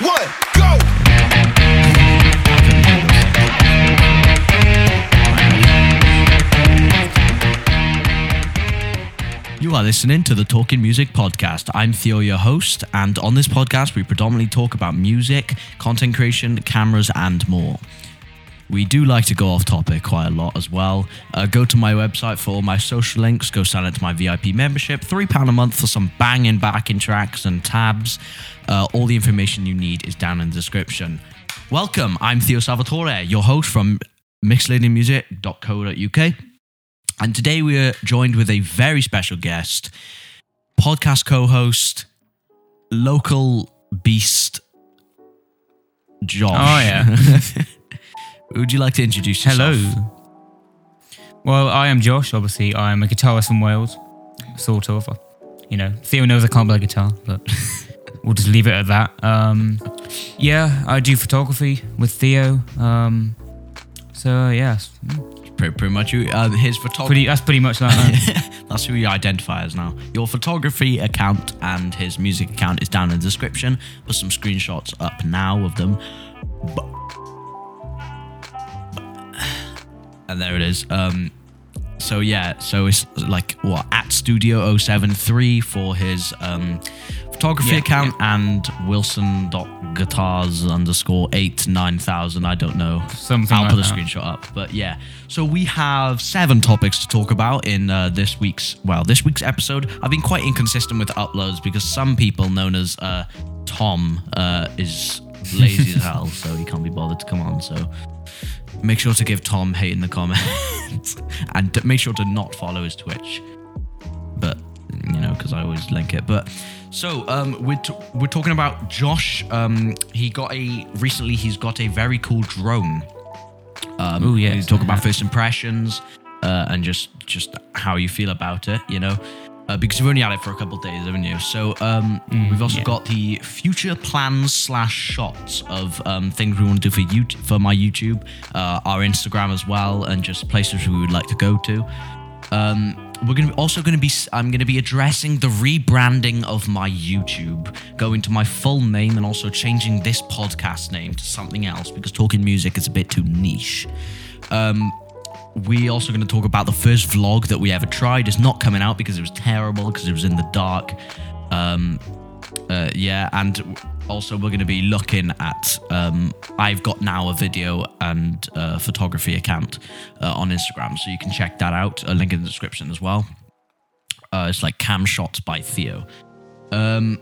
one, go! You are listening to the Talking Music Podcast. I'm Theo, your host, and on this podcast, we predominantly talk about music, content creation, cameras, and more. We do like to go off topic quite a lot as well. Uh, go to my website for all my social links. Go sign up to my VIP membership. £3 a month for some banging backing tracks and tabs. Uh, all the information you need is down in the description. Welcome. I'm Theo Salvatore, your host from mixedladingmusic.co.uk. And today we are joined with a very special guest, podcast co host, local beast, Josh. Oh, yeah. Would you like to introduce yourself? Hello. Well, I am Josh. Obviously, I am a guitarist from Wales, sort of. You know, Theo knows I can't play guitar, but we'll just leave it at that. Um, yeah, I do photography with Theo. Um, so yes, Pretty, pretty much. You, uh, his photography. That's pretty much like that. That's who you identify as now. Your photography account and his music account is down in the description. Put some screenshots up now of them. But, and there it is. Um, so yeah, so it's like what at Studio 073 for his um, photography Yeah, account and Wilson.guitars underscore eight nine thousand. I don't know. Something I'll like put a screenshot up. But yeah, so we have seven topics to talk about in uh, this week's well, this week's episode. I've been quite inconsistent with uploads because some people known as uh, Tom uh, is lazy as hell, so he can't be bothered to come on. So make sure to give Tom hate in the comments and make sure to not follow his Twitch. But you know, because I always link it. But so um, we're t- we're talking about Josh. Um, he got a recently. He's got a very cool drone. Um, Ooh, yeah. talk about first impressions uh, and just just how you feel about it. You know. Uh, because you've only had it for a couple of days, haven't you? So um, we've also yeah. got the future plans slash shots of um, things we want to do for you for my YouTube, uh, our Instagram as well, and just places we would like to go to. Um, we're gonna also gonna be. I'm gonna be addressing the rebranding of my YouTube, going to my full name, and also changing this podcast name to something else because talking music is a bit too niche. Um, we also going to talk about the first vlog that we ever tried. It's not coming out because it was terrible because it was in the dark. Um, uh, yeah, and also we're going to be looking at. Um, I've got now a video and photography account uh, on Instagram, so you can check that out. A link in the description as well. Uh, it's like cam shots by Theo. Um,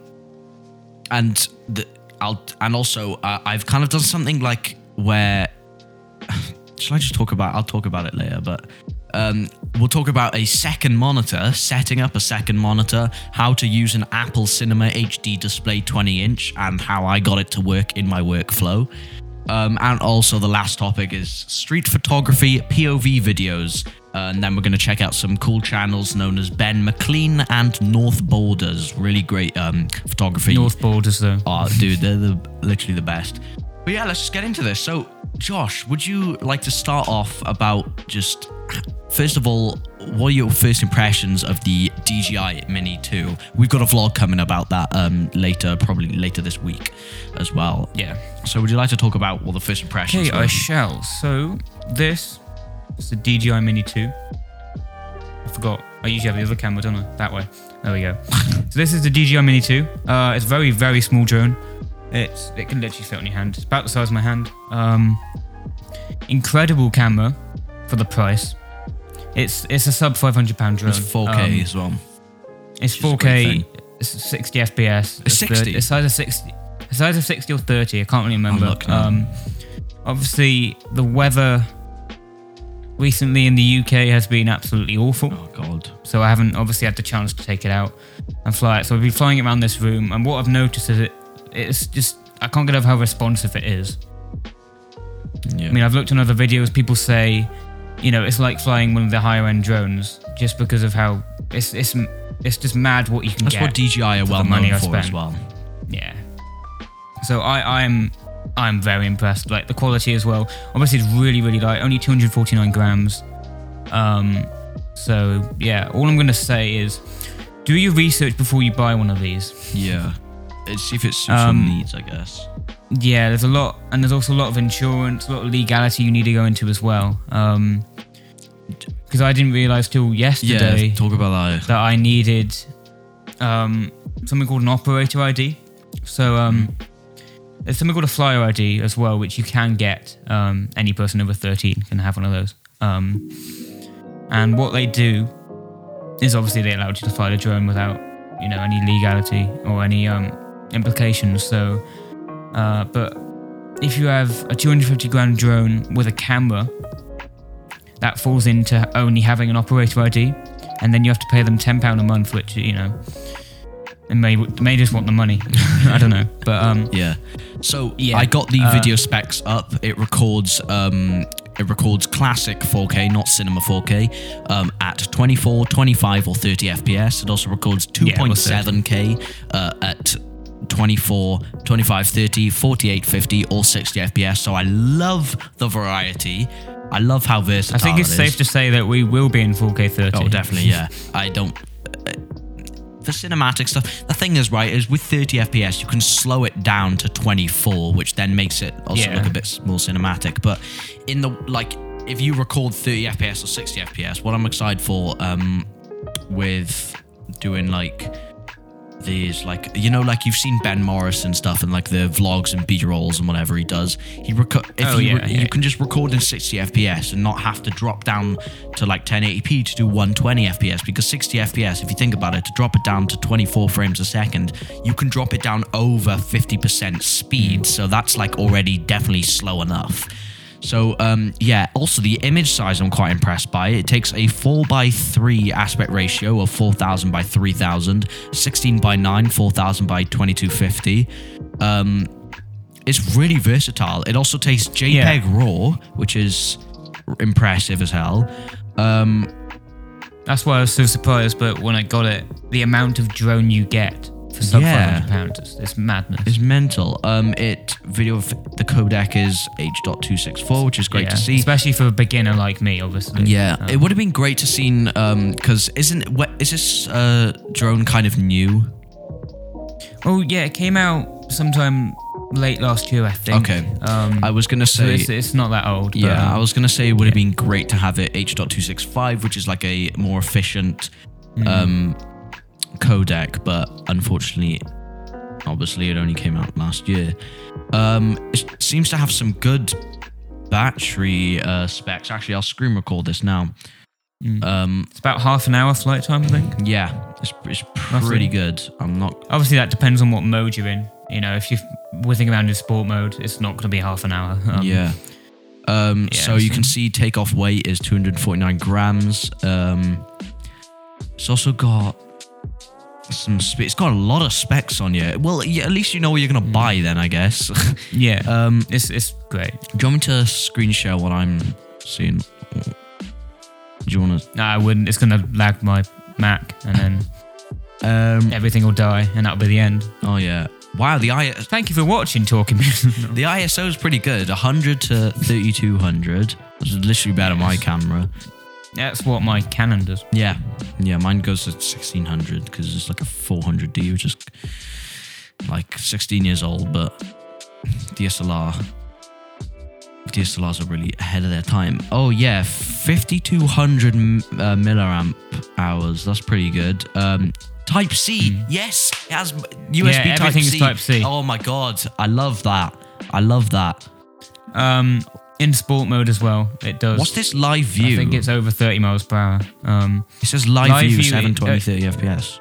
and the, I'll and also uh, I've kind of done something like where shall I just talk about? I'll talk about it later, but um, we'll talk about a second monitor, setting up a second monitor, how to use an Apple Cinema HD display 20 inch, and how I got it to work in my workflow. Um, and also, the last topic is street photography POV videos. Uh, and then we're going to check out some cool channels known as Ben McLean and North Borders. Really great um, photography. North Borders though. Oh, dude, they're the, literally the best. But yeah, let's just get into this. So, Josh, would you like to start off about just first of all, what are your first impressions of the DJI Mini 2? We've got a vlog coming about that um, later, probably later this week as well. Yeah. So, would you like to talk about what the first impressions Okay, were? I shall. So this is the DJI Mini 2. I forgot. I usually have the other camera, don't I? That way. There we go. so this is the DJI Mini 2. Uh, it's a very, very small drone. It's it can literally fit on your hand. It's about the size of my hand. Um, incredible camera for the price. It's it's a sub 500 pound drone. it's 4K Um, as well. it's which is a great 4K. It's 60 FPS. It's 60? It's either 60. It's either 60 or 30. I can't really remember. Um, obviously, the weather recently in the UK has been absolutely awful. Oh, God. So I haven't obviously had the chance to take it out and fly it. So I've been flying it around this room, and what I've noticed is it it's just I can't get over how responsive it is. Yeah. I mean, I've looked on other videos. People say, you know, it's like flying one of the higher end drones, just because of how it's it's it's just mad what you can That's get. That's what DJI are well known I for as well. Yeah. So I, I'm I'm very impressed. Like the quality as well. Obviously, it's really really light, only 249 grams. Um, so yeah, all I'm gonna say is, do your research before you buy one of these. Yeah. See if it suits Um, your needs, I guess. Yeah, there's a lot, and there's also a lot of insurance, a lot of legality you need to go into as well. Um, because I didn't realize till yesterday Yeah, talk about that. that I needed um, something called an operator ID. So um, there's something called a flyer ID as well, which you can get. Um, any person over 13 can have one of those. Um, and what they do is obviously they allowed you to fly the drone without, you know, any legality or any um, implications. So, uh, but if you have a 250 gram drone with a camera, that falls into only having an operator ID, and then you have to pay them ten pound a month, which you know, they may may just want the money. I don't know, but um, Yeah. So Yeah, I got the uh, video specs up. It records um it records classic 4K, not cinema 4K, um, at 24, 25, or 30 FPS. It also records Yeah, it was 2.7K uh, at 24, 25, 30, 48, 50, or 60 FPS. So I love the variety. I love how versatile I think it's it safe to say that we will be in 4K 30. Oh, definitely, yeah. I don't. uh, For cinematic stuff, the thing is, right, is with 30 FPS, you can slow it down to 24, which then makes it also Yeah. look a bit more cinematic. But in the, like, if you record 30 FPS or 60 FPS, what I'm excited for um, with doing, like, these like you know like you've seen Ben Morris and stuff and like the vlogs and B-rolls and whatever he does. He reco- if Oh, you, yeah, re- yeah. you can just record in 60 fps and not have to drop down to like 1080p to do 120 fps because 60 fps if you think about it to drop it down to 24 frames a second you can drop it down over 50% speed. So that's like already definitely slow enough so um, yeah, also the image size I'm quite impressed by. It takes a 4 by 3 aspect ratio of 4000 by 3000, 16 by 9, 4000 by 2250. Um, it's really versatile. It also takes JPEG Yeah. RAW, which is impressive as hell. Um, That's why I was so surprised. But when I got it, the amount of drone you get for sub Yeah. 500 pounds, it's, it's madness. it's mental. Um, it video of the codec is H.264, which is great Yeah, to see. especially for a beginner like me, obviously. Yeah, Um, it would have been great to seen um because isn't what is this uh, drone kind of new? Oh yeah, it came out sometime late last year, I think. Okay. Um, I was gonna so say it's, it's not that old. but, yeah, um, I was gonna say it would have been great to have it H.265, which is like a more efficient Mm. um, codec, but unfortunately, obviously, it only came out last year. Um, it seems to have some good battery uh, specs. Actually, I'll screen record this now. Mm. Um, It's about half an hour flight time, I think. yeah, it's, it's pretty good. I'm not Obviously, that depends on what mode you're in. You know, if you're whizzing around in sport mode, it's not going to be half an hour. Um, yeah. Um, yeah, so you can see takeoff weight is 249 grams. Um, it's also got some. Spe- it's got a lot of specs on you. Well, yeah, at least you know what you're gonna Hmm. buy then, I guess. Yeah. um, it's it's great. do you want me to screen share what I'm seeing? Do you want to? No, I wouldn't. It's going to lag my Mac, and then Um, everything will die, and that'll be the end. oh yeah. Wow, the I Thank you for watching Talking. the ISO is pretty good. 100 to 3200. It's literally better than my camera. That's what my Canon does. Yeah, yeah. Mine goes to 1600 because it's like a 400D, which is like 16 years old. But DSLR, DSLRs are really ahead of their time. Oh yeah, 5200 uh, milliamp hours. That's pretty good. Um, Type C, yes, it has USB. Yeah, Type C. Type C. Oh my god, I love that. I love that. Um, in sport mode as well, it does. What's this live view? I think it's over 30 miles per hour. Um, it says live, live view, view, 720, uh, 30 FPS.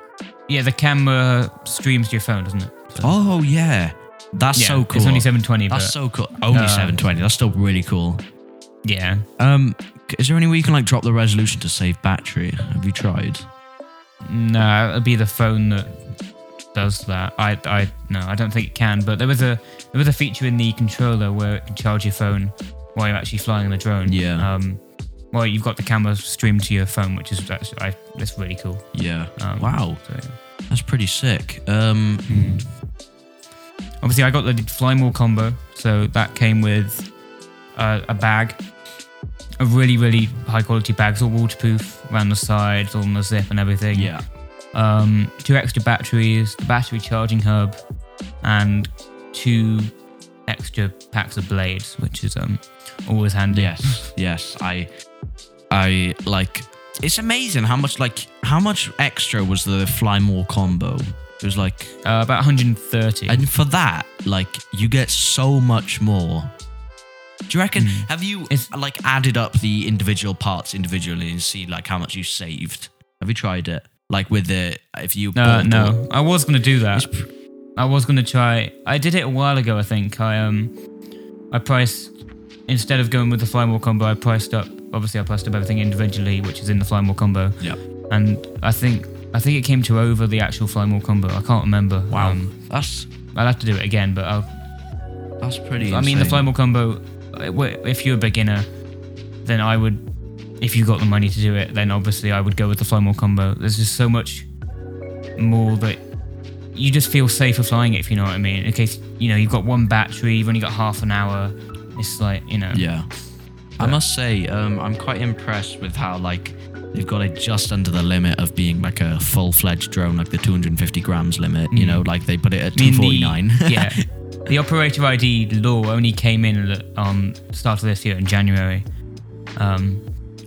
yeah, the camera streams to your phone, doesn't it? So- Oh yeah, that's yeah, so cool. It's only 720, That's so cool. Only uh, 720. That's still really cool. yeah. Um, is there any way you can like drop the resolution to save battery? Have you tried? No, it'll be the phone that does that. I, I, no, I don't think it can. But there was a, there was a feature in the controller where it can charge your phone while you're actually flying the drone. Yeah. Um, well, you've got the camera streamed to your phone, which is actually, I, that's really cool. Yeah. Um, wow, So, yeah. that's pretty sick. Um, Obviously, I got the Fly More combo, so that came with uh, a bag, a really, really high quality bag. It's all waterproof around the sides, all on the zip and everything. yeah. Um, two extra batteries, the battery charging hub, and two extra packs of blades, which is um always handy. Yes, yes. I, I like. It's amazing how much like how much extra was the fly more combo. It was like, Uh, about 130. and for that, like you get so much more. Do you reckon? Have you It's- like added up the individual parts individually and see like how much you saved? Have you tried it? Like with the if you the- no, I was gonna do that. I was gonna try. I did it a while ago. I think I um, I priced instead of going with the fly more combo. I priced up. Obviously, I priced up everything individually, which is in the fly more combo. yeah. And I think I think it came to over the actual fly more combo. I can't remember. Wow. Um, that's I'll have to do it again, but I'll that's pretty. I mean, the insane. Flymore combo, if you're a beginner, then I would, if you got the money to do it, then obviously I would go with the Flymore combo. There's just so much more that you just feel safer flying it, if you know what I mean. In case, you know, you've got one battery, you've only got half an hour. It's like, you know. Yeah. I must say, um, I'm quite impressed with how like they've got it just under the limit of being like a full-fledged drone, like the 250 grams limit. You Mm. know, like they put it at I mean, the- 249. yeah. The operator ID law only came in at um, start of this year in January. Um,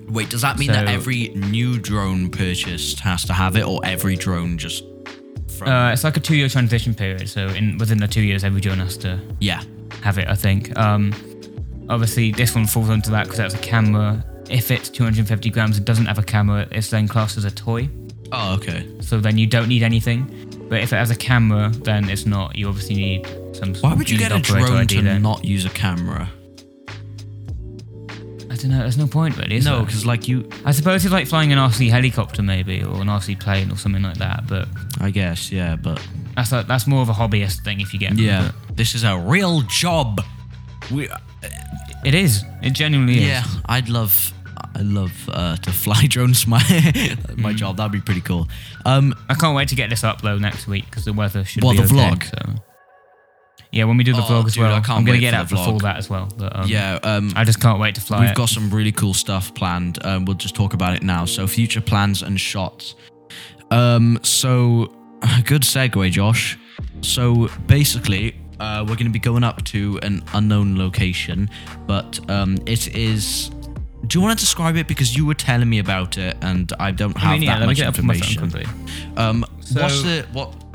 Wait, does that mean that every new drone purchased has to have it, or every drone just? From, uh, it's like a two-year transition period, so in within the two years, every drone has to yeah. have it, I think. Um, obviously, this one falls onto that because that's a camera. If it's 250 grams, it doesn't have a camera. It's then classed as a toy, Oh, okay. so then you don't need anything. But if it has a camera, then it's not. You obviously need some. Why would you get a drone ID to then. not use a camera? I don't know. There's no point really. Is No, there? because like you, I suppose it's like flying an RC helicopter maybe, or an RC plane or something like that. But I guess, yeah, but that's like, that's more of a hobbyist thing if you get. me, yeah, this is a real job. We, but it is. It genuinely is. Yeah, I'd love, I love uh, to fly drones. My my job that'd be pretty cool. Um, I can't wait to get this up though next week because the weather should What, be the okay, vlog? So. Yeah, when we do the Oh, vlog as dude, well, I can't I'm gonna wait get for out the before vlog. that as well. But, um, yeah, um, I just can't wait to fly we've it. got some really cool stuff planned. Um, we'll just talk about it now. So future plans and shots. Um, so good segue, Josh. So basically, uh, we're going to be going up to an unknown location, but um, it is. Do you want to describe it because you were telling me about it, and I don't have I mean, yeah, that let me much get up on my phone information. quickly. Um, So- what's the what?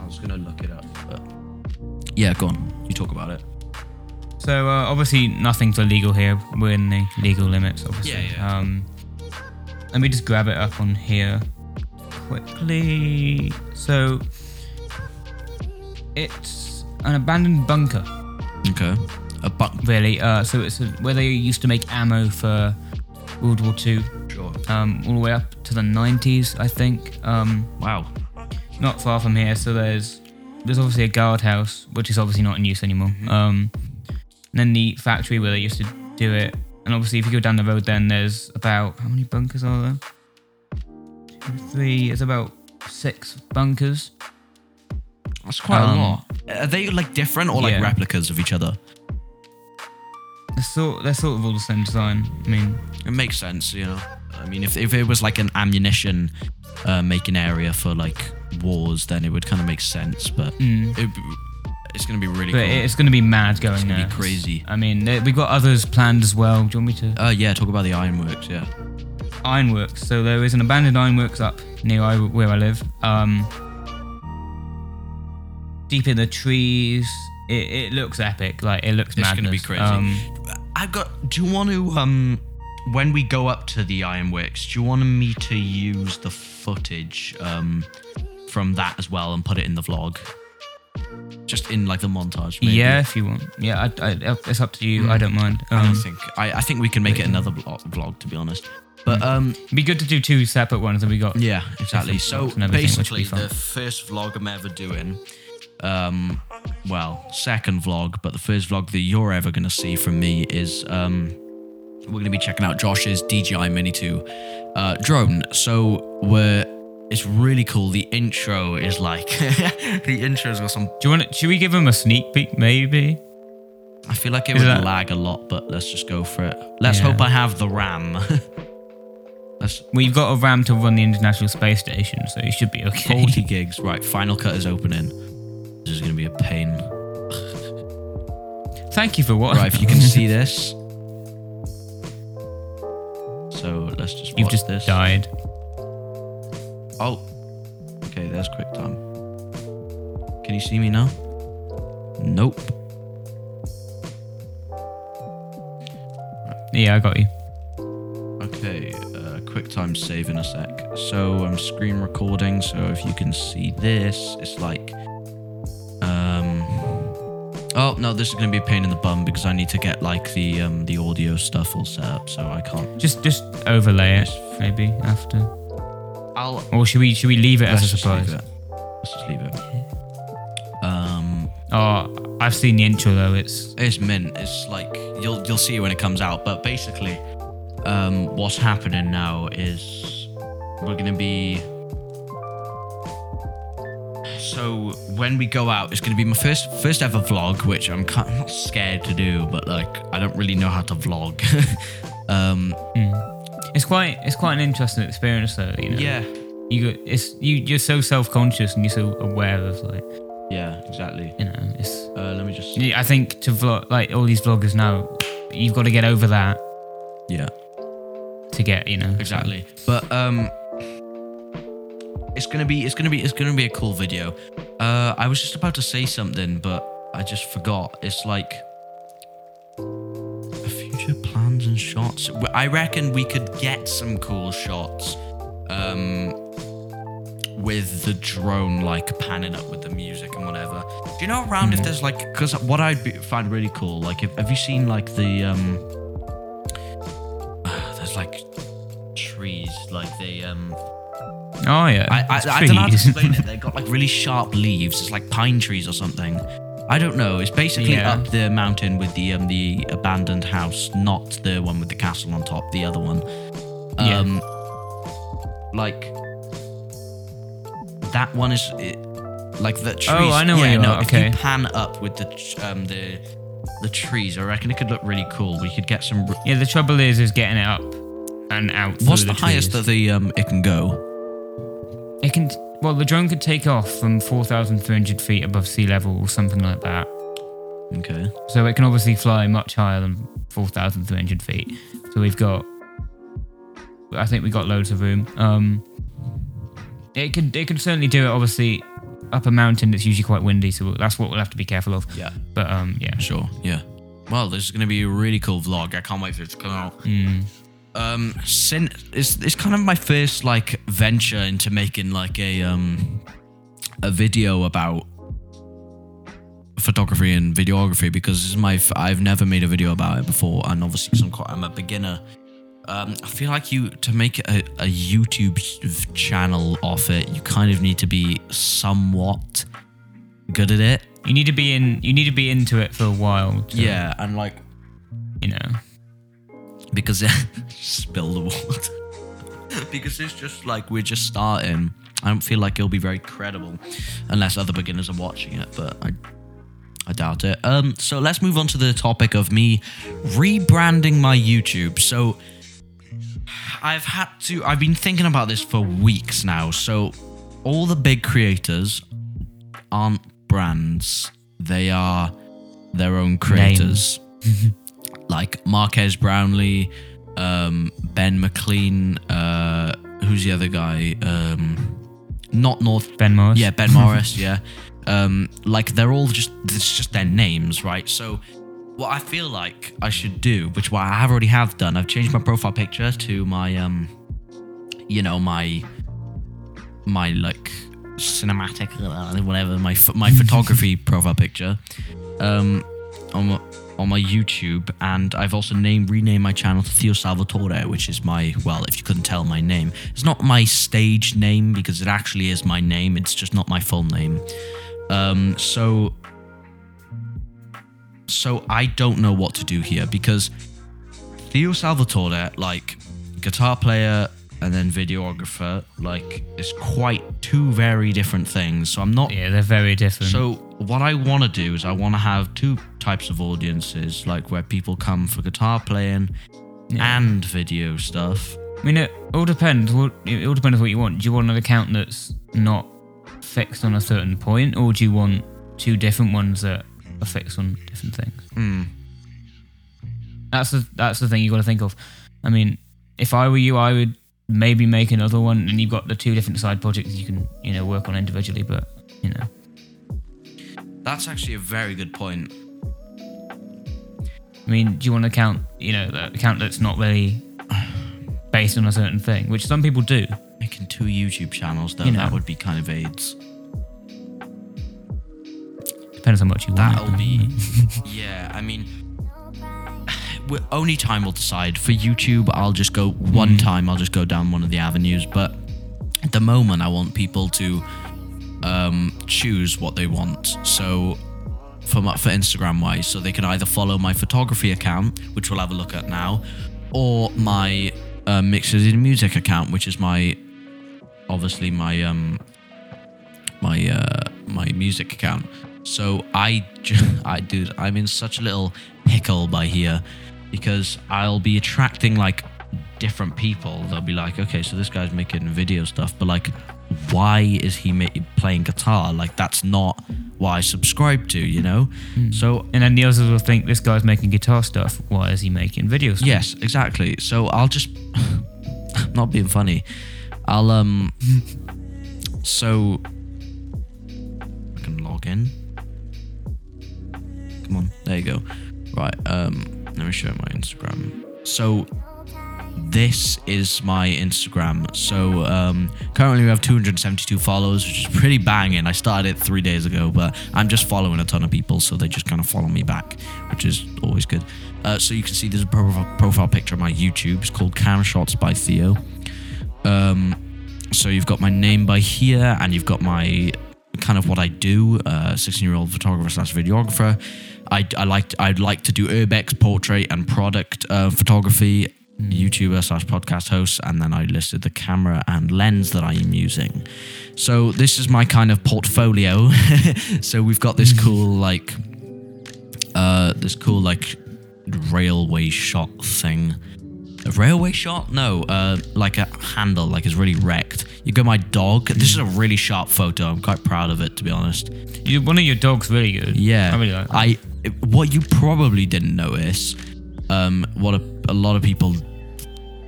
I was gonna look it up, but yeah, go on. You talk about it. So uh, obviously nothing's illegal here. We're in the legal limits, obviously. Yeah, yeah. Um, let me just grab it up on here quickly. So it's an abandoned bunker, Okay. A bunk. really. Uh, so it's a, where they used to make ammo for World War Two, Sure. um, all the way up to the 90s, I think. Um, Wow. not far from here. So there's there's obviously a guardhouse, which is obviously not in use anymore. Um, and then the factory where they used to do it. And obviously, if you go down the road, then there's about how many bunkers are there? Two, three. It's about six bunkers. That's quite Um, a lot. Are they like different or like yeah. replicas of each other? They're sort they're sort of all the same design. I mean, It makes sense, you know. I mean, if, if it was like an ammunition uh, making area for like wars, then it would kind of make sense. But mm. it, it's gonna be really but cool. it's going to be mad going It's gonna there. be crazy. I mean, we've got others planned as well. Do you want me to? Uh, yeah, talk about the ironworks. Yeah. ironworks. So there is an abandoned ironworks up near I, where I live. Um, deep in the trees. It, it looks epic. Like it looks It's madness. gonna be crazy. Um, I've got. Do you want to um, when we go up to the ironworks, do you want me to use the footage um from that as well and put it in the vlog? Just in like the montage. Maybe? yeah, if you want. Yeah, I, I, it's up to you. I don't mind. I don't Um, think. I, I think we can make it another vlog, vlog to be honest. But um, it'd be good to do two separate ones. And we got yeah, exactly. So vlogs and everything, which would basically, the first vlog I'm ever doing, um, well, second vlog, but the first vlog that you're ever gonna see from me is um, we're gonna be checking out Josh's DJI Mini 2 uh, drone. So we're. It's really cool. The intro is like the intro's got some. Do you want? Should we give him a sneak peek? Maybe. I feel like it Is would that- lag a lot, but let's just go for it. Let's Yeah. hope I have the RAM. let's We've got a RAM to run the International Space Station, so you should be okay. 40 gigs. Right, Final Cut is opening. This is gonna be a pain. Thank you for what? Right, if you can see this. So let's just You've just this. died. Oh. Okay, there's quick time. Can you see me now? Nope. Yeah, I got you. Okay, uh, quick time save in a sec. So I'm screen recording. So if you can see this, it's like, oh no, this is gonna be a pain in the bum because I need to get like the um the audio stuff all set up. So I can't. Just just overlay it maybe after. I'll Or should we should we leave it as a just leave surprise? it. Let's just leave it. Um, Oh, I've seen the intro though. It's it's mint. It's like you'll you'll see it when it comes out. But basically, um, what's happening now is we're gonna be. So when we go out, it's gonna be my first first ever vlog, which I'm kind of not scared to do, but like I don't really know how to vlog. um, it's quite it's quite an interesting experience though. You know. yeah, You go, it's you you're so self conscious and you're so aware of like yeah, exactly. you know it's. Uh, let me just Yeah, I think to vlog like all these vloggers now, you've got to get over that yeah. to get you know exactly but um it's gonna be it's gonna be it's gonna be a cool video. Uh i was just about to say something but i just forgot. It's like future plans and shots. I reckon we could get some cool shots um with the drone like panning up with the music and whatever. Do you know around if there's like because what i'd be, find really cool like if, have you seen like the um there's like trees like they um Oh yeah. I, I, I don't know how to explain it. They've got like really sharp leaves. It's like pine trees or something. I don't know. It's basically Yeah. up the mountain with the um the abandoned house, not the one with the castle on top. The other one. Yeah. Um, like that one is it, like the trees. Oh, I know yeah, where you no, are, If okay. you pan up with the um the the trees, I reckon it could look really cool. We could get some. r- yeah, the trouble is is getting it up and out. What's through the, highest that the um it can go? It can. Well, the drone could take off from 4,300 feet above sea level or something like that. Okay. So it can obviously fly much higher than 4,300 feet. So we've got. I think we got loads of room. Um, it can it could certainly do it. Obviously, up a mountain it's usually quite windy, so that's what we'll have to be careful of. Yeah. But um, yeah. Sure. Yeah. Well, this is going to be a really cool vlog. I can't wait for it to come out. Mm. Um, sin- it's it's kind of my first like venture into making like a um a video about photography and videography because this is my f- I've never made a video about it before and obviously I'm quite I'm a beginner. Um, I feel like you to make a, a YouTube channel off it, you kind of need to be somewhat good at it. You need to be in. You need to be into it for a while. To, Yeah, and like You know. Because spill the water. because it's just like we're just starting. I don't feel like it'll be very credible unless other beginners are watching it, but I I doubt it. Um so let's move on to the topic of me rebranding my YouTube. So I've had to I've been thinking about this for weeks now. So all the big creators aren't brands. They are their own creators like Marques Brownlee, um, Ben McLean, uh, who's the other guy? Um, not North. Ben Morris. Yeah, Ben Morris. yeah, um, like they're all just it's just their names, right? So what I feel like I should do, which what I have already have done, I've changed my profile picture to my um, you know my my like cinematic whatever my my photography profile picture um on on my YouTube and I've also named renamed my channel to Theo Salvatore which is my well if you couldn't tell my name. It's not my stage name because it actually is my name. It's just not my full name. Um so so I don't know what to do here because Theo Salvatore like guitar player and then videographer like it's quite two very different things. So I'm not Yeah, they're very different. so what I want to do is I want to have two types of audiences, like where people come for guitar playing and video stuff. I mean, it all depends. What it all depends what you want. Do you want an account that's not fixed on a certain point, or do you want two different ones that are fixed on different things. Mm. That's the that's the thing you got to think of. I mean, if I were you, I would maybe make another one, and you've got the two different side projects you can you know work on individually. But you know, That's actually a very good point. I mean, do you want to count you know the account that's not really based on a certain thing, which some people do. Making two YouTube channels though, You know. that would be kind of AIDS. Depends how much you want. That'll be. yeah, I mean, we only time will decide. For YouTube, I'll just go one hmm. time. I'll just go down one of the avenues. But at the moment, I want people to um, choose what they want. So. For, my, for Instagram wise, so they can either follow my photography account, which we'll have a look at now, or my uh, mixes in music account, which is my obviously my um my uh my music account. So I, I dude, I'm in such a little pickle by here because I'll be attracting like different people. They'll be like, okay, so this guy's making video stuff, but like, why is he ma- playing guitar? Like, that's not what I subscribe to, you know. So And then the others will think this guy's making guitar stuff. Why is he making videos? Yes, exactly. So I'll just not being funny. I'll um so I can log in. Come on, there you go. Right, um let me show my Instagram. So this is my Instagram. So um, currently we have 272 followers, which is pretty banging. I started it three days ago, but I'm just following a ton of people, so they just kind of follow me back, which is always good. Uh, so you can see there's a profile, profile picture of my YouTube. It's called Cam Shots by Theo. Um, so you've got my name by here, and you've got my kind of what I do. 16 year old photographer slash videographer. I, I like I'd like to do urbex portrait and product uh, photography. YouTuber slash podcast host, and then I listed the camera and lens that I am using. So this is my kind of portfolio. so we've got this cool like uh this cool like railway shot thing. A railway shot? No, uh like a handle, like it's really wrecked. You got my dog. This is a really sharp photo. I'm quite proud of it to be honest. You, one of your dogs really good. Yeah. I really like that. I what you probably didn't notice, um, what a, a lot of people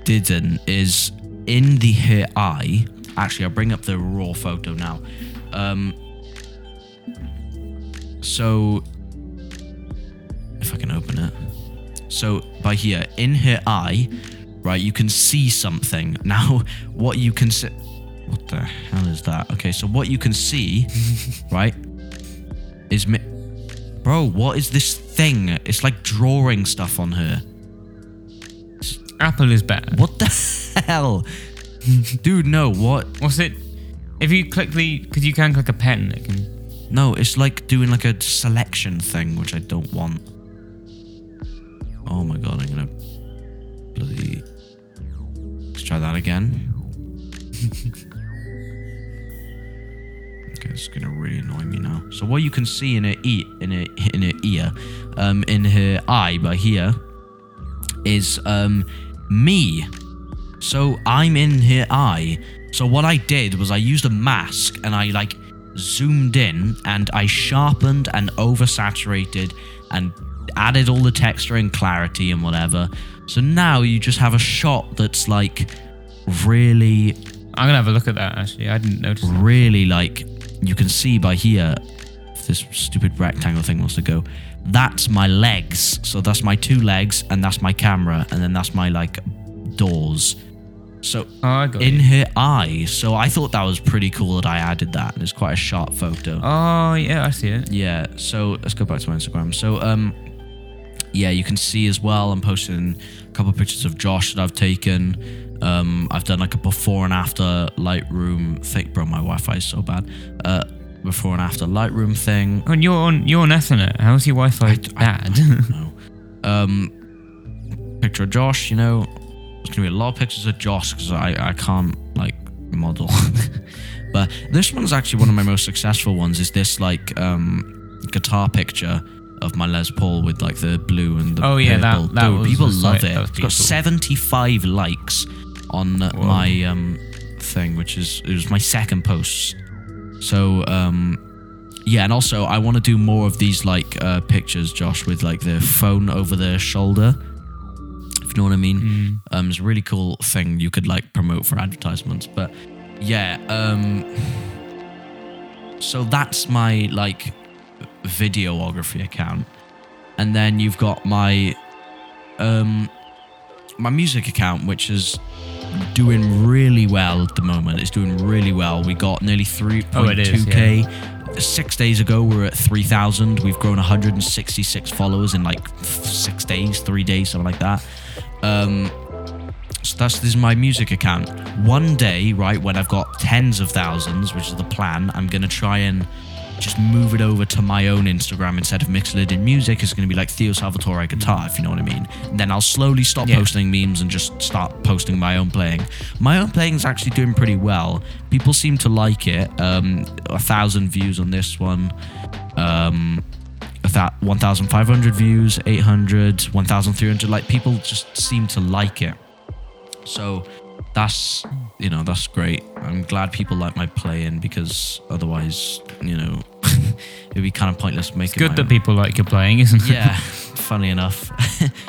didn't is in the her eye. Actually, I'll bring up the raw photo now. Um, so if I can open it. So by here, in her eye, right, you can see something. Now, what you can see. What the hell is that? Okay, so what you can see, right, is me. Bro, what is this thing? It's like drawing stuff on her. Apple is bad. What the hell? Dude, no, what? What's it? If you click the, because you can click a pen, it can. No, it's like doing like a selection thing, which I don't want. Oh my god, I'm gonna bloody. Let's try that again. okay, it's gonna really annoy me now. So what you can see in her e in her in her ear, um, in her eye by here, is um me. So I'm in here, I. So what I did was I used a mask and I like zoomed in and I sharpened and oversaturated and added all the texture and clarity and whatever. So now you just have a shot that's like really, I'm gonna have a look at that. Actually, I didn't notice. that. really like you can see by here. If this stupid rectangle thing wants to go, that's my legs. So that's my two legs and that's my camera and then that's my like doors. So Oh, in you. her eye. So I thought that was pretty cool that I added that. And it's quite a sharp photo. Oh yeah, I see it. Yeah, so let's go back to my Instagram. So um yeah, you can see as well I'm posting a couple of pictures of Josh that I've taken. Um I've done like a before and after Lightroom thing. Bro, my Wi-Fi is so bad. Uh before and after Lightroom thing. Oh, and you're on you're on Ethernet. How's your Wi-Fi bad? No. Um picture of Josh, you know. There's gonna be a lot of pictures of Josh because I, I can't like model. but this one's actually one of my most successful ones is this like um guitar picture of my Les Paul with like the blue and the Oh, yeah, that- purple. that Dude, people love it. It's got seventy five likes on my um thing, which is it was my second post. So um yeah, and also I want to do more of these like uh, pictures, Josh, with like the phone over their shoulder. If you know what I mean. Um, it's a really cool thing you could like promote for advertisements. But yeah, um, so that's my like videography account, and then you've got my um my music account, which is doing really well at the moment. It's doing really well. We got nearly Oh, it is, 3.2k. Six days ago, we were at 3,000. We've grown 166 followers in like six days, three days, something like that. Um, so that's this is my music account. One day, right when I've got tens of thousands, which is the plan, I'm gonna try and just move it over to my own Instagram instead of Mixlid Music. It's gonna be like Theo Salvatore Guitar, if you know what I mean. And then I'll slowly stop Yeah. posting memes and just start posting my own playing. My own playing is actually doing pretty well. People seem to like it. Um, a thousand views on this one. Um, that 1,500 views, 800, 1,300. Like people just seem to like it. So that's you know that's great. I'm glad people like my playing because otherwise you know it'd be kind of pointless making. Good my that own. people like your playing, isn't it? Yeah, funny enough.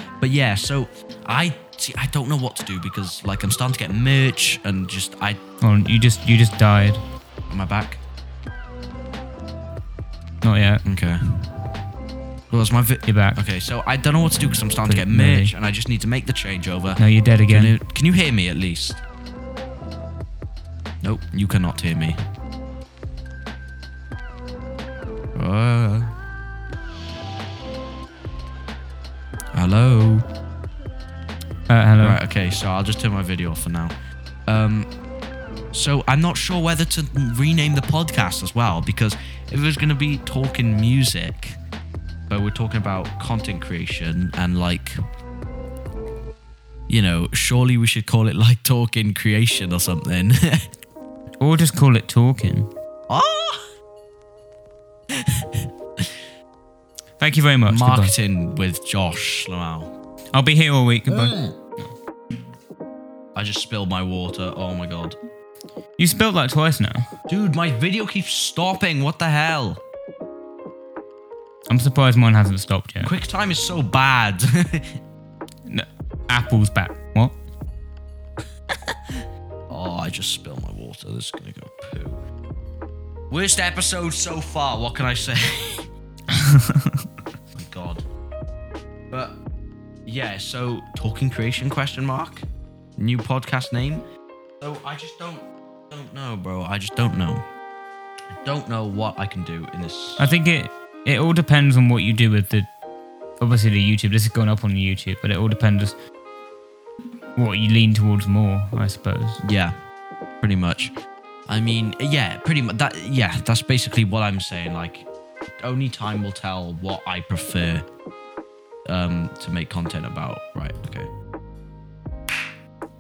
but yeah, so I see. I don't know what to do because like I'm starting to get merch and just I Oh, you just you just died. am I back? Not yet. Okay. Well, it's my vi- You're back. Okay, so I don't know what to do because I'm starting to get Maybe. merch and I just need to make the changeover. No, you're dead Can again. you, can you hear me at least? Nope, you cannot hear me. Uh, hello. Uh, hello. Right, okay, so I'll just turn my video off for now. Um, so I'm not sure whether to rename the podcast as well because if it was going to be talking music, but we're talking about content creation and like, you know, surely we should call it like talking creation or something. Or just call it talking. oh, Thank you very much. Goodbye. marketing with Josh Lamau. I'll be here all week. Goodbye. I just spilled my water. Oh my god. You spilled that twice now. Dude, my video keeps stopping. What the hell? I'm surprised mine hasn't stopped yet. QuickTime is so bad. No, Apple's back. What? oh, I just spilled my water. This is gonna go poo. Worst episode so far. What can I say? my God. But yeah, so talking creation question mark new podcast name. So I just don't don't know, bro. I just don't know. I don't know what I can do in this. I think it it all depends on what you do with the obviously the YouTube. This is going up on the YouTube, but it all depends what you lean towards more, I suppose. Yeah, pretty much. I mean, yeah, pretty much. That yeah, that's basically what I'm saying. Like, only time will tell what I prefer um, to make content about. Right? Okay.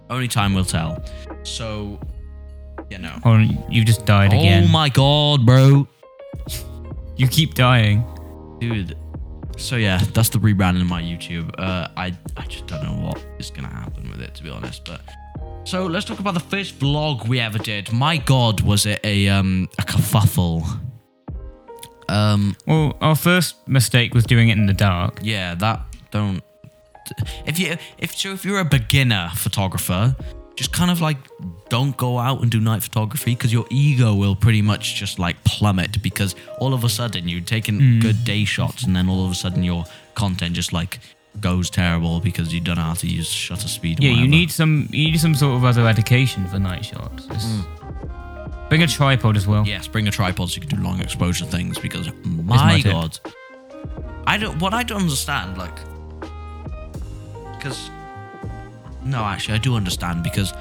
Only time will tell. So, you know. Oh, you just died again. Oh my god, bro, You keep dying. dude. So yeah, that's the rebranding of my YouTube. Uh, I I just don't know what is gonna happen with it, to be honest. But so let's talk about the first vlog we ever did. My god, was it a um a kerfuffle? Um, Well, our first mistake was doing it in the dark. yeah, that don't. If you if so, if you're a beginner photographer, just kind of like don't go out and do night photography because your ego will pretty much just like plummet because all of a sudden you're taking mm. good day shots and then all of a sudden your content just like goes terrible because you don't know how to use shutter speed. Yeah, you need some you need some sort of other education for night shots. It's- mm. Bring a tripod as well. Yes, bring a tripod so you can do long exposure things because my my god, I don't. What I don't understand, like, because no, actually, I do understand because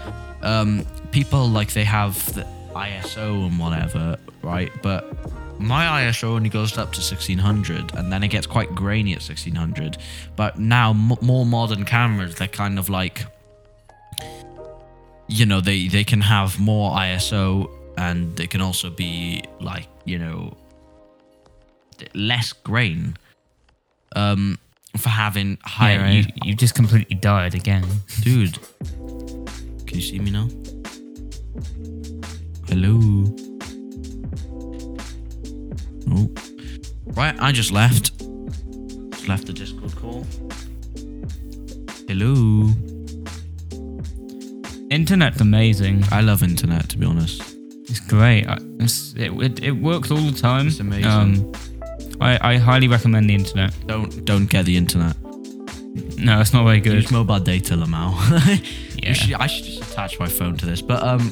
um, people like they have the ISO and whatever, right? But my ISO only goes up to 1600, and then it gets quite grainy at 1600. But now, m- more modern cameras, they're kind of like you know they they can have more ISO and they can also be like you know less grain um for having higher Yeah, you, you just completely died again. dude can you see me now hello Oh. Right, I just left. Just left the Discord call. Hello. Internet's amazing. I love internet, to be honest. It's great. I- It's, it, it, it works all the time. It's amazing. Um, I, I highly recommend the internet. Don't don't get the internet. No, it's not very good. Use mobile data, Lamau. Yeah. Should, I should just attach my phone to this. But um,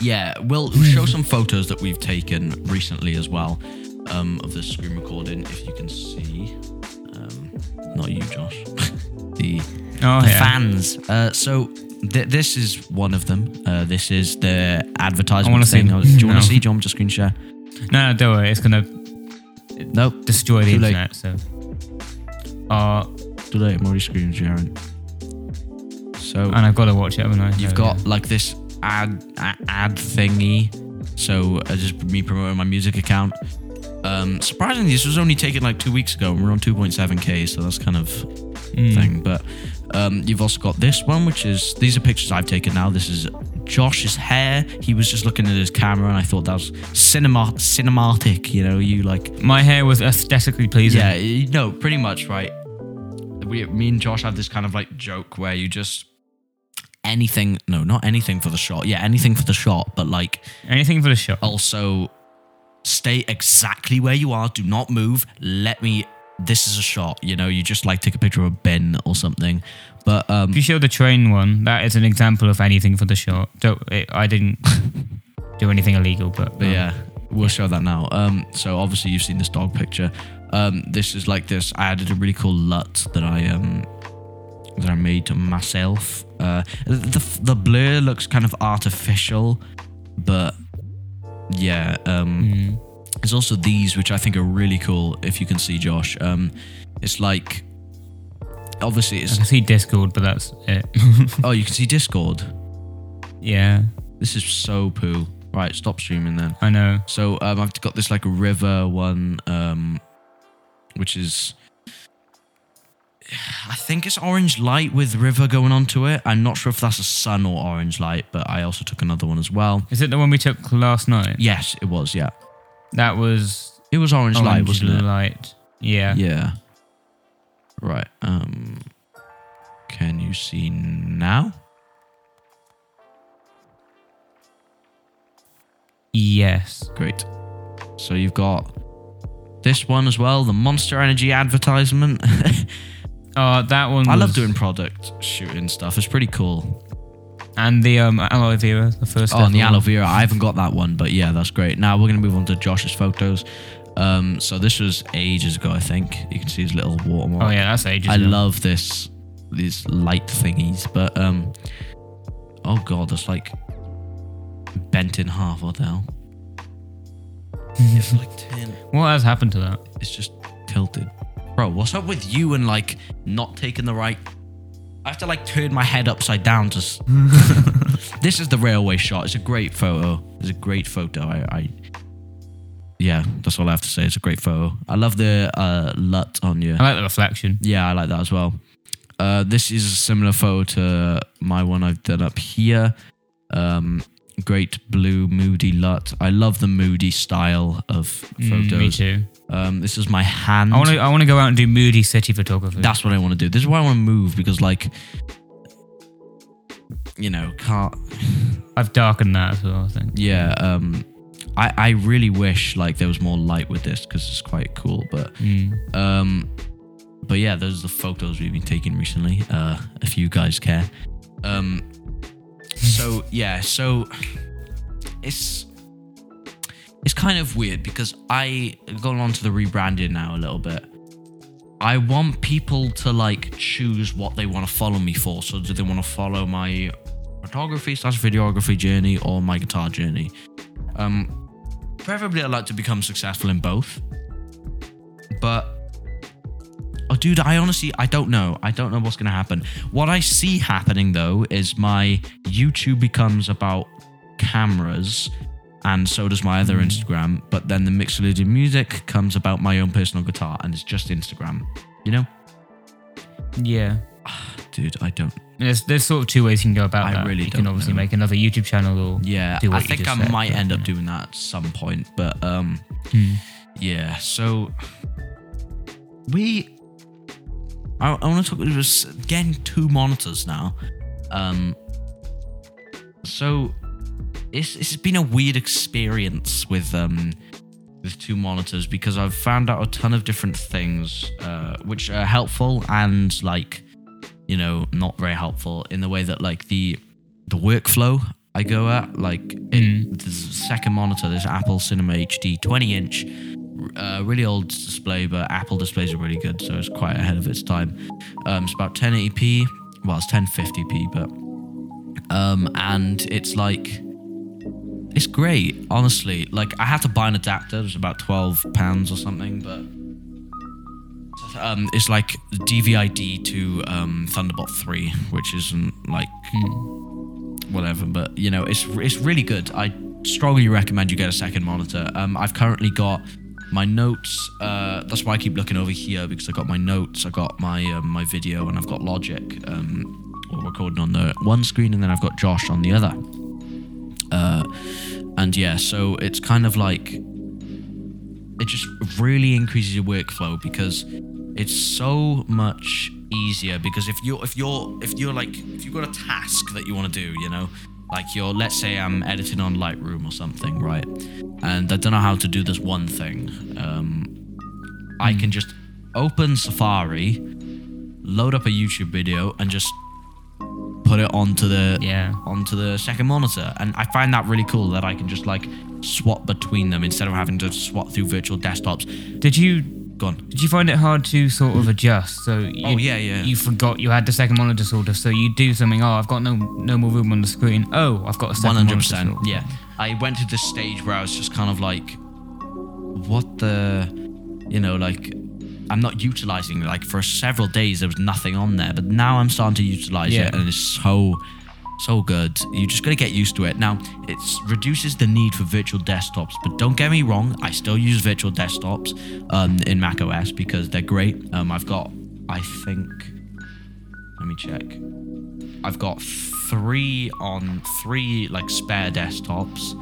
yeah, we'll show some photos that we've taken recently as well um, of the screen recording. If you can see, um, not you, Josh. the Oh, the yeah. fans. Uh, so th- this is one of them. Uh, this is the advertisement I wanna see- thing. Do you want no. to see? Do you want me to screen share? No, no, don't worry. It's gonna Nope. destroy the Too late. internet. So, uh, Too late. I'm already screen sharing. So and I've got to watch it, haven't I? You've got yeah. like this ad a- ad thingy. So uh, just me promoting my music account. Um, surprisingly, this was only taken like two weeks ago, and we're on 2.7k, so that's kind of Mm. thing. But um, you've also got this one, which is these are pictures I've taken now. This is Josh's hair. He was just looking at his camera, and I thought that was cinema cinematic. You know, you like My hair was aesthetically pleasing. yeah, you know, pretty much, right? We, me and Josh have this kind of like joke where you just anything, no, not anything for the shot. Yeah, anything for the shot, but like Anything for the shot. also stay exactly where you are. Do not move. Let me. This is a shot. You know, you just like take a picture of a bin or something. But um, If you show the train one, that is an example of anything for the shot. Don't. It, I didn't do anything illegal, but, But um, yeah, we'll show that now. Um, so obviously you've seen this dog picture. Um, this is like this. I added a really cool LUT that I um that I made myself. Uh, the the blur looks kind of artificial, but yeah. Um, mm. There's also these which I think are really cool. If you can see, Josh. Um, it's like obviously I can see Discord, but that's it. oh you can see Discord. yeah, This is so poo. Right, stop streaming then. I know. So um, I've got this like river one, um, which is, I think it's orange light with river going onto it. I'm not sure if that's a sun or orange light, but I also took another one as well. Is it the one we took last night? Yes, it was. Yeah, That was it was orange, light, orange wasn't it? light. Yeah. Yeah. Right. Um, can you see now? Yes. Great. So you've got this one as well, the Monster Energy advertisement. Uh, that one. I love doing product shooting stuff. It's pretty cool. And the um aloe vera, the first. Oh, and the ever one. aloe vera. I haven't got that one, but yeah, that's great. Now we're gonna move on to Josh's photos. Um, so this was ages ago, I think. You can see his little watermark. Oh yeah, that's ages. I ago. love this these light thingies, but um, oh god, that's like bent in half. What the hell? it's like ten. What has happened to that? It's just tilted. Bro, what's up with you and like not taking the right? I have to like turn my head upside down to. s- this is the railway shot. It's a great photo. It's a great photo. I, I. Yeah, that's all I have to say. It's a great photo. I love the uh, LUT on you. I like the reflection. Yeah, I like that as well. Uh, this is a similar photo to my one I've done up here. Um, great blue moody LUT. I love the moody style of Mm, photos. me too. Um, this is my hand. I want to. I want to go out and do moody city photography. That's what I want to do. This is why I want to move because, like, you know, can't. I've darkened that as well. I think. Yeah. Um, I I really wish like there was more light with this because it's quite cool. But Mm. um, but yeah, those are the photos we've been taking recently. Uh, if you guys care. Um, so yeah, so it's it's kind of weird because I going on to the rebranding now a little bit. I want people to like choose what they want to follow me for. So do they want to follow my photography slash videography journey or my guitar journey? Um, preferably I'd like to become successful in both. But oh, dude, I honestly I don't know. I don't know what's gonna happen. What I see happening though is my YouTube becomes about cameras and so does my other Instagram. But then the Mixolydian music comes about my own personal guitar, and it's just Instagram. You know, Yeah. dude, I don't. There's there's sort of two ways you can go about I that. really you can obviously know. make another YouTube channel or Yeah, do what I you think I said, might but, end up doing that at some point, but um, Hmm. yeah. So we, I, I want to talk about this getting two monitors now. Um, so it's it's been a weird experience with um with two monitors because I've found out a ton of different things uh, which are helpful and like you know not very helpful in the way that like the the workflow I go at like it, the second monitor this Apple Cinema HD 20 inch uh, really old display but Apple displays are really good so it's quite ahead of its time. Um, it's about 1080p well it's 1050p but um, and it's like it's great, honestly. Like I had to buy an adapter. It was about twelve pounds or something, but um, it's like DVI-D to um, Thunderbolt three, which isn't like whatever. But you know, it's it's really good. I strongly recommend you get a second monitor. Um, I've currently got my notes. Uh, that's why I keep looking over here because I got my notes. I got my um, my video, and I've got Logic. Um, recording on the one screen, and then I've got Josh on the other. Uh, and yeah, so it's kind of like it just really increases your workflow because it's so much easier. Because if you're if you're if you're like if you've got a task that you want to do, you know, like you're let's say I'm editing on Lightroom or something, right? And I don't know how to do this one thing. Um, I can just open Safari, load up a YouTube video, and just put it onto the Yeah. onto the second monitor and i find that really cool that i can just like swap between them instead of having to swap through virtual desktops Did you go on did you find it hard to sort of adjust? So oh, you, Oh, yeah, yeah. You forgot you had the second monitor sort of. So you do something. Oh, I've got no no more room on the screen. Oh, I've got a second One hundred monitor. percent. Yeah, I went to this stage where I was just kind of like, what the, you know, like. I'm not utilizing it. Like for several days, there was nothing on there, but now I'm starting to utilize Yeah. it, and it's so, so good. You just gotta get used to it. Now it reduces the need for virtual desktops, but don't get me wrong, I still use virtual desktops um, in Mac OS because they're great. Um, I've got, I think, let me check. I've got three on three like spare desktops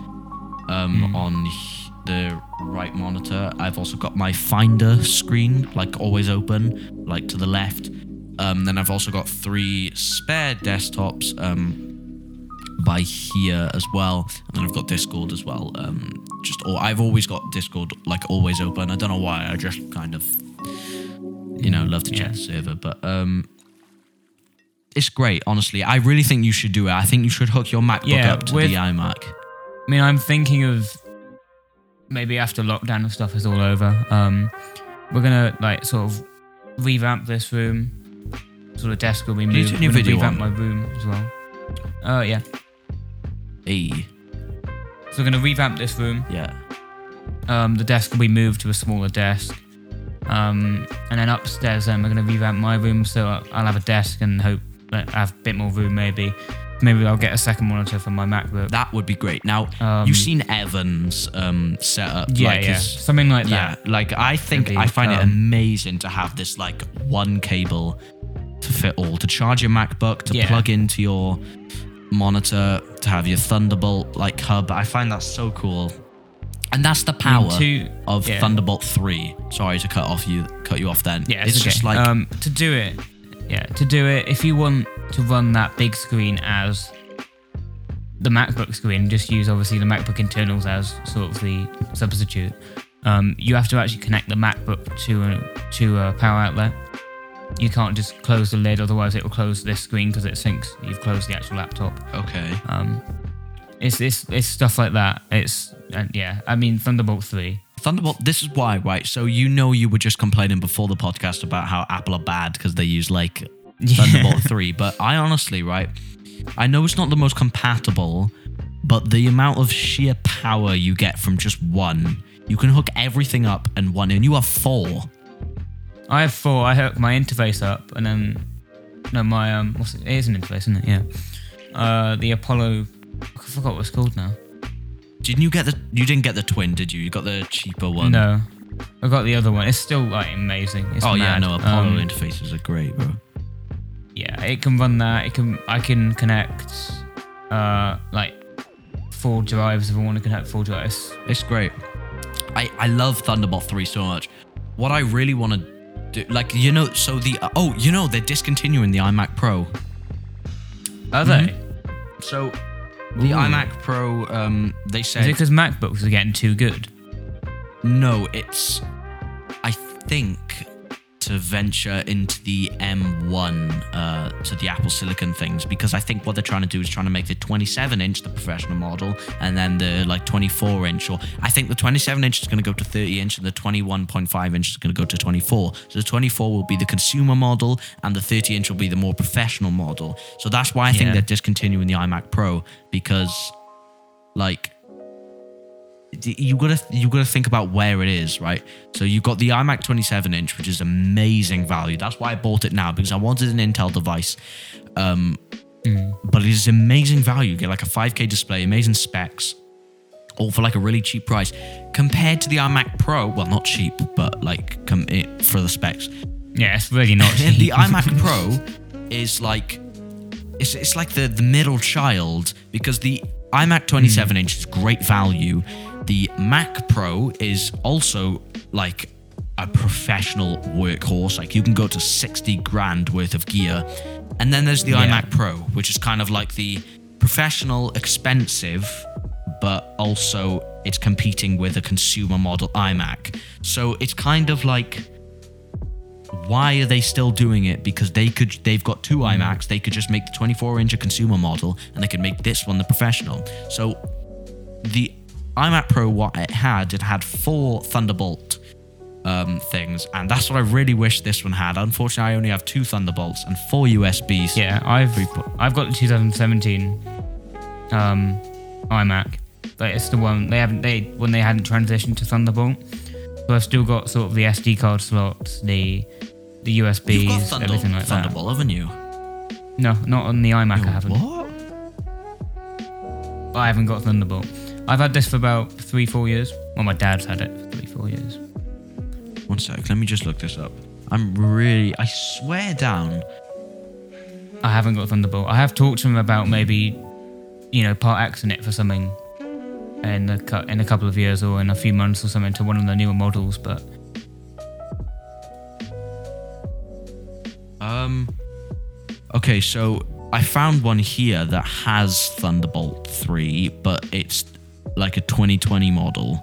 um, on h- the right monitor. I've also got my Finder screen like always open, like to the left. Um, then I've also got three spare desktops um, by here as well, and then I've got Discord as well. Um, just or I've always got Discord like always open. I don't know why. I just kind of you know love to check Yeah. the server, but um, it's great. Honestly, I really think you should do it. I think you should hook your MacBook Yeah, up to with- the iMac. I mean, I'm thinking of maybe after lockdown and stuff is all over, um, we're gonna like sort of revamp this room. Sort of desk will be you moved. turn your We're video revamp on? my room as well. Oh yeah. E. So we're gonna revamp this room. Yeah. Um, the desk will be moved to a smaller desk. Um, and then upstairs, then we're gonna revamp my room, so I'll I'll have a desk and hope that I have a bit more room. Maybe, maybe I'll get a second monitor for my MacBook. That would be great. Now, Um, you've seen Evan's um, setup. yeah, like yeah, his- something like yeah. that. Like I think I find it um, amazing to have this like one cable to fit all to charge your MacBook, to Yeah. plug into your monitor, to have your Thunderbolt like hub. I find that so cool. And that's the power two- of yeah. Thunderbolt 3. Sorry to cut off you cut you off then. Yeah, it's, it's, okay. just like um, to do it. Yeah, to do it. If you want to run that big screen as the MacBook screen, just use obviously the MacBook internals as sort of the substitute. Um, you have to actually connect the MacBook to a, to a power outlet. You can't just close the lid, otherwise it will close this screen because it syncs. You've closed the actual laptop. okay. Um, it's it's it's stuff like that. It's and yeah. I mean Thunderbolt three. Thunderbolt. This is why, right? So you know you were just complaining before the podcast about how Apple are bad because they use like Thunderbolt three. But I honestly, right? I know it's not the most compatible, but the amount of sheer power you get from just one, you can hook everything up and one, and you have four. I have four. I hook my interface up, and then no, my um, what's it? It is an interface, isn't it? Yeah. Uh, the Apollo. I forgot what it's called now. Didn't you get the? You didn't get the twin, did you? You got the cheaper one. No, I got the other one. It's still like amazing. It's Oh yeah, no. Apollo Um, interfaces are great, bro. Yeah, it can run that. It can I can connect uh like four drives if I want to connect four drives. It's great. I, I love Thunderbolt 3 so much. What I really want to do, like, you know, so the, oh, you know, they're discontinuing the iMac Pro. Are they? So the Ooh. iMac Pro, um, they Is said, it because MacBooks are getting too good? no, it's, I think, to venture into the M1, uh, to the Apple Silicon things, because I think what they're trying to do is trying to make the 27 inch the professional model, and then the like 24 inch, or I think the 27 inch is going to go to 30 inch, and the 21.5 inch is going to go to 24. So the 24 will be the consumer model, and the 30 inch will be the more professional model. So that's why I think they're discontinuing the iMac Pro because, like, you gotta you gotta think about where it is, right? So you've got the iMac 27 inch, which is amazing value. That's why I bought it now because I wanted an Intel device. Um, but it is amazing value. You get like a 5K display, amazing specs, all for like a really cheap price compared to the iMac Pro. Well, not cheap, but like com- it, for the specs. Yeah, it's really not. And the iMac Pro is like it's, it's like the, the middle child because the iMac 27 inch is great value. The Mac Pro is also like a professional workhorse. Like you can go to 60 grand worth of gear. And then there's the Yeah. iMac Pro, which is kind of like the professional, expensive, but also it's competing with a consumer model iMac. So it's kind of like why are they still doing it? Because they could, they've got two mm-hmm. iMacs. They could just make the 24 inch a consumer model, and they could make this one the professional. So the iMac Pro, what it had, it had four Thunderbolt um, things, and that's what I really wish this one had. Unfortunately, I only have two Thunderbolts and four USBs. Yeah, I've I've got the 2017 um, iMac, but it's the one they haven't they when they hadn't transitioned to Thunderbolt. So I've still got sort of the SD card slots, the the USBs, Thunder- everything like Thunderbolt, haven't you? No, not on the iMac. I haven't. What? I haven't got Thunderbolt. I've had this for about three, four years. Well, my dad's had it for three, four years. One sec, let me just look this up. I'm really, I swear down. I haven't got Thunderbolt. I have talked to him about maybe, you know, part X in it for something in a, in a couple of years or in a few months or something to one of the newer models, but Um. Okay, so I found one here that has Thunderbolt 3, but it's like a 2020 model.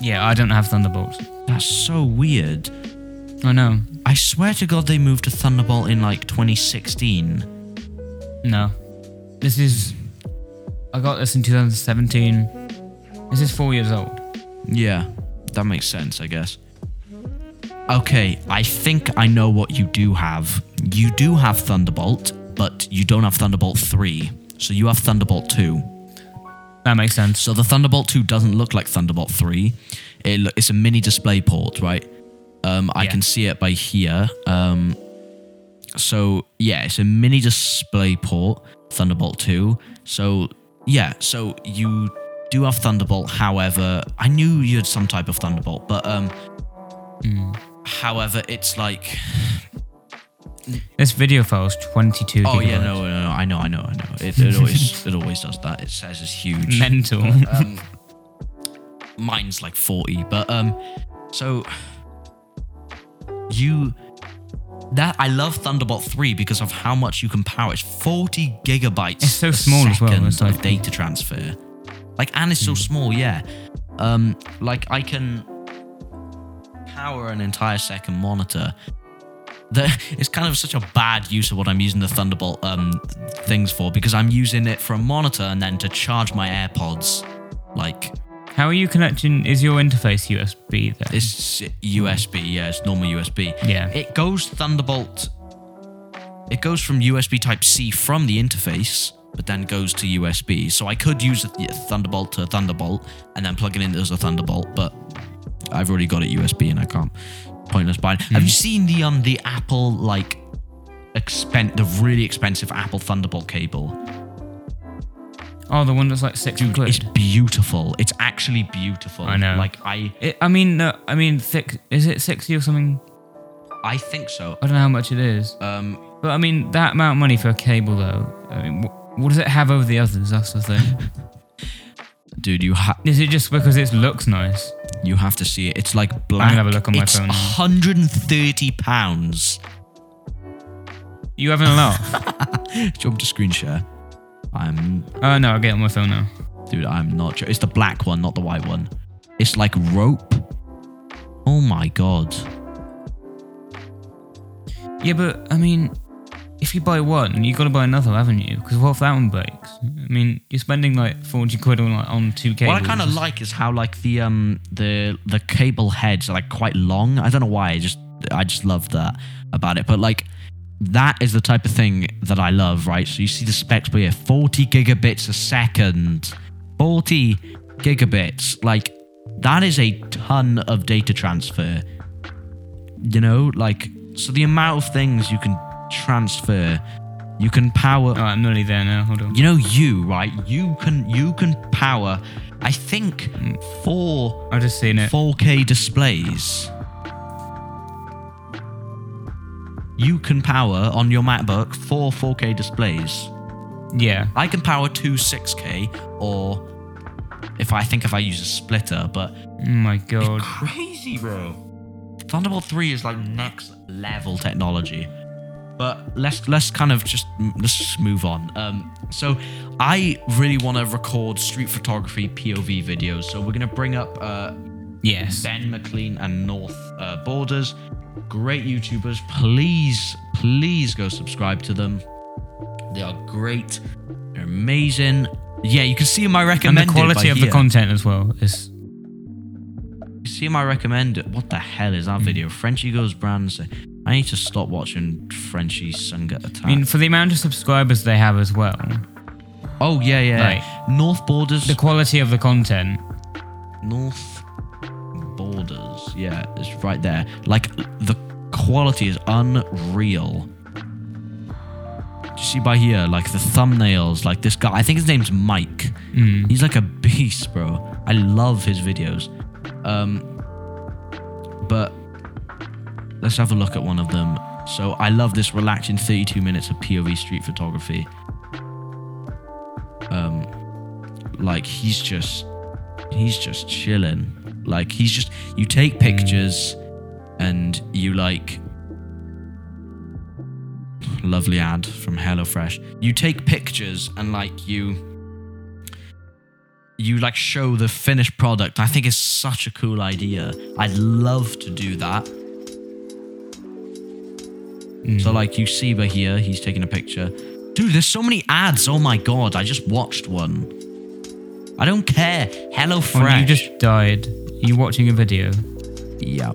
yeah, I don't have Thunderbolts. That's so weird. I know. I swear to God they moved to Thunderbolt in like 2016. No. This is. I got this in 2017. This is four years old. Yeah, that makes sense, I guess. Okay, I think I know what you do have. You do have Thunderbolt, but you don't have Thunderbolt 3. So you have Thunderbolt 2. That makes sense. So the Thunderbolt 2 doesn't look like Thunderbolt 3. It, lo- it's a mini display port, right? Um, I Yeah. can see it by here. Um, so yeah, it's a mini display port, Thunderbolt 2. So yeah, so you do have Thunderbolt. However, I knew you had some type of Thunderbolt, but um, however, it's like This video file is 22 oh yeah, gigabytes. no, no, no, I know, I know, I know. It, it always it always does that. It says it's huge. Mental. um, mine's like 40 but um so you that i love thunderbolt 3 because of how much you can power it's 40 gigabytes It's so small as well, second it's like- Hmm. of data transfer like and it's so small yeah um like i can power an entire second monitor the, it's kind of such a bad use of what I'm using the Thunderbolt um, things for because I'm using it for a monitor and then to charge my AirPods. Like How are you connecting? Is your interface USB then? it's USB, yeah, it's normal USB. Yeah. It goes Thunderbolt. It goes from USB Type C from the interface, but then goes to USB. So I could use a Thunderbolt to Thunderbolt and then plug it in as a Thunderbolt, but I've already got it USB and I can't. Pointless buying. Have you seen the um the Apple like expen the really expensive Apple Thunderbolt cable? oh, the one that's like six Dude, quid. it's beautiful. It's actually beautiful. I know. Like I It, I mean, no, I mean, thick. Is it sixty or something? I think so. I don't know how much it is. Um But I mean, that amount of money for a cable, though. I mean, wh- what does it have over the others? That's the thing. Dude, you have Is it just because it looks nice? you have to see it. It's like black. i have a look on my it's phone now. 130 pounds. You having a laugh? Do you want me to screen share? I'm Oh no, I'll get it on my phone now. dude. I'm not. jo- It's the black one, not the white one. It's like rope. Oh my god. Yeah, but I mean, if you buy one, you've got to buy another, haven't you? Because what if that one breaks? I mean, you're spending like forty quid on like on two cables. What I kind of like is how like the um the the cable heads are like quite long. I don't know why. I just I just love that about it. But like that is the type of thing that I love, right? So you see the specs here, 40 gigabits a second. 40 gigabits. Like that is a ton of data transfer. You know, like so the amount of things you can transfer, you can power Oh, I'm nearly there now. Hold on. you know you right you can you can power i think four I've just seen it. 4k displays you can power on your macbook four 4k displays Yeah. i can power two 6k or if i think if i use a splitter but Oh my god. crazy bro thunderbolt 3 is like next level technology but let's let's kind of just let's just move on um so i really want to record street photography pov videos so we're going to bring up uh Yes. ben mclean and north uh, borders great youtubers please please go subscribe to them they are great they're amazing yeah you can see my recommendation And the quality of the content as well is. You see my recommended. What the hell is that video? Frenchie goes brand. I need to stop watching Frenchie Sunga attack. I mean, for the amount of subscribers they have as well, oh yeah, yeah. North Borders. the quality of the content. North Borders. Yeah, it's right there. Like the quality is unreal. Do you see by here, like the thumbnails, like this guy. I think his name's Mike. Mm. He's like a beast, bro. I love his videos. Um, but let's have a look at one of them. So I love this relaxing 32 minutes of POV street photography. Um, like he's just, he's just chilling. Like he's just, you take pictures, and you like. Lovely ad from HelloFresh. You take pictures and like you you like show the finished product. I think it's such a cool idea. I'd love to do that. So like you see by here, he's taking a picture. Dude, there's so many ads. Oh my god, I just watched one. I don't care. Hello Oh, Fresh. you just died. Are you watching a video? Yeah.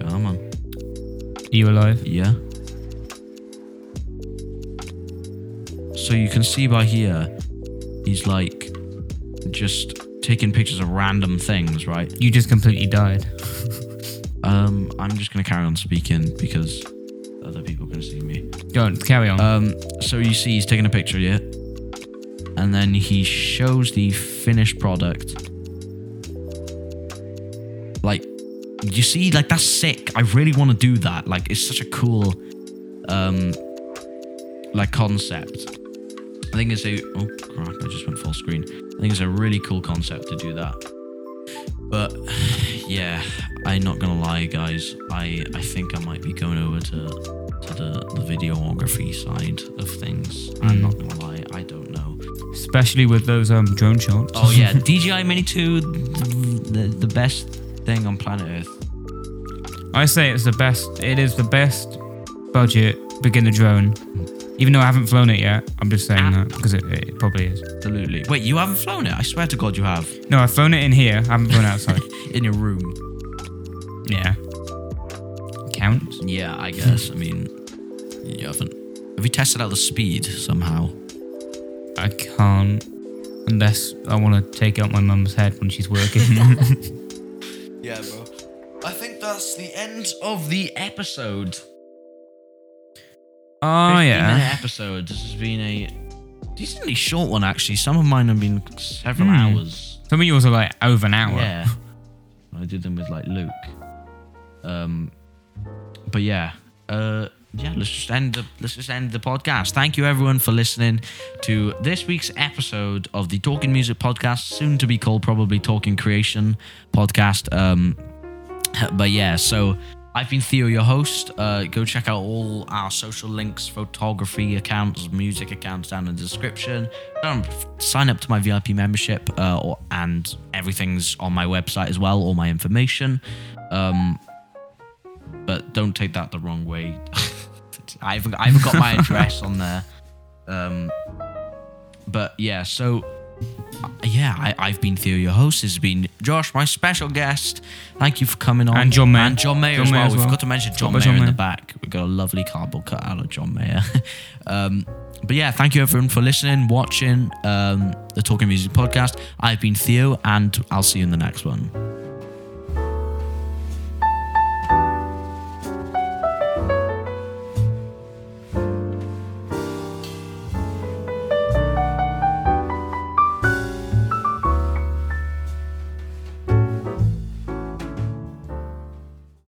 Come on. Are you alive? Yeah. So you can see by here, he's like just taking pictures of random things, right? You just completely died. Um, I'm just gonna carry on speaking because other people can see me. Go on, carry on. Um, so you see he's taking a picture, yeah, and then he shows the finished product. Like, you see, like that's sick. I really want to do that. Like, it's such a cool, um, like concept. I think it's a oh crap! I just went full screen. I think it's a really cool concept to do that. But yeah, I'm not gonna lie, guys. I I think I might be going over to to the the videography side of things. I'm not gonna lie, I don't know. Especially with those um drone shots. Oh yeah, DJI Mini 2, the, the best thing on planet Earth. I say it's the best. It is the best budget beginner drone. Even though I haven't flown it yet, I'm just saying ah. that because it, it probably is. Absolutely. Wait, you haven't flown it? I swear to God, you have. No, I've flown it in here. I haven't flown outside. In your room. yeah. Counts. Yeah, I guess. I mean, you haven't. Have you tested out the speed somehow? I can't unless I want to take out my mum's head when she's working. Yeah, bro. I think that's the end of the episode. Oh 15 yeah. minute episode. This has been a decently short one, actually. Some of mine have been several Hmm. hours. Some of yours are like over an hour. Yeah. I did them with like Luke. Um, but yeah, uh, yeah. Let's just end the let's just end the podcast. Thank you everyone for listening to this week's episode of the Talking Music Podcast, soon to be called probably Talking Creation Podcast. Um, but yeah, so I've been Theo, your host. Uh, go check out all our social links, photography accounts, music accounts down in the description. Um, sign up to my VIP membership, uh, or, and everything's on my website as well, all my information. Um, but don't take that the wrong way. I haven't, I haven't got my address on there. Um, but yeah, so yeah, I, I've been Theo, your host. This has been Josh, my special guest. Thank you for coming on. And John Mayer. And John Mayer John as Mayer well. as We forgot to mention John Mayer John in the back. We've got a lovely cardboard cut out of John Mayer. um, but yeah, thank you everyone for listening, watching um, the Talking Music podcast. I've been Theo, and I'll see you in the next one.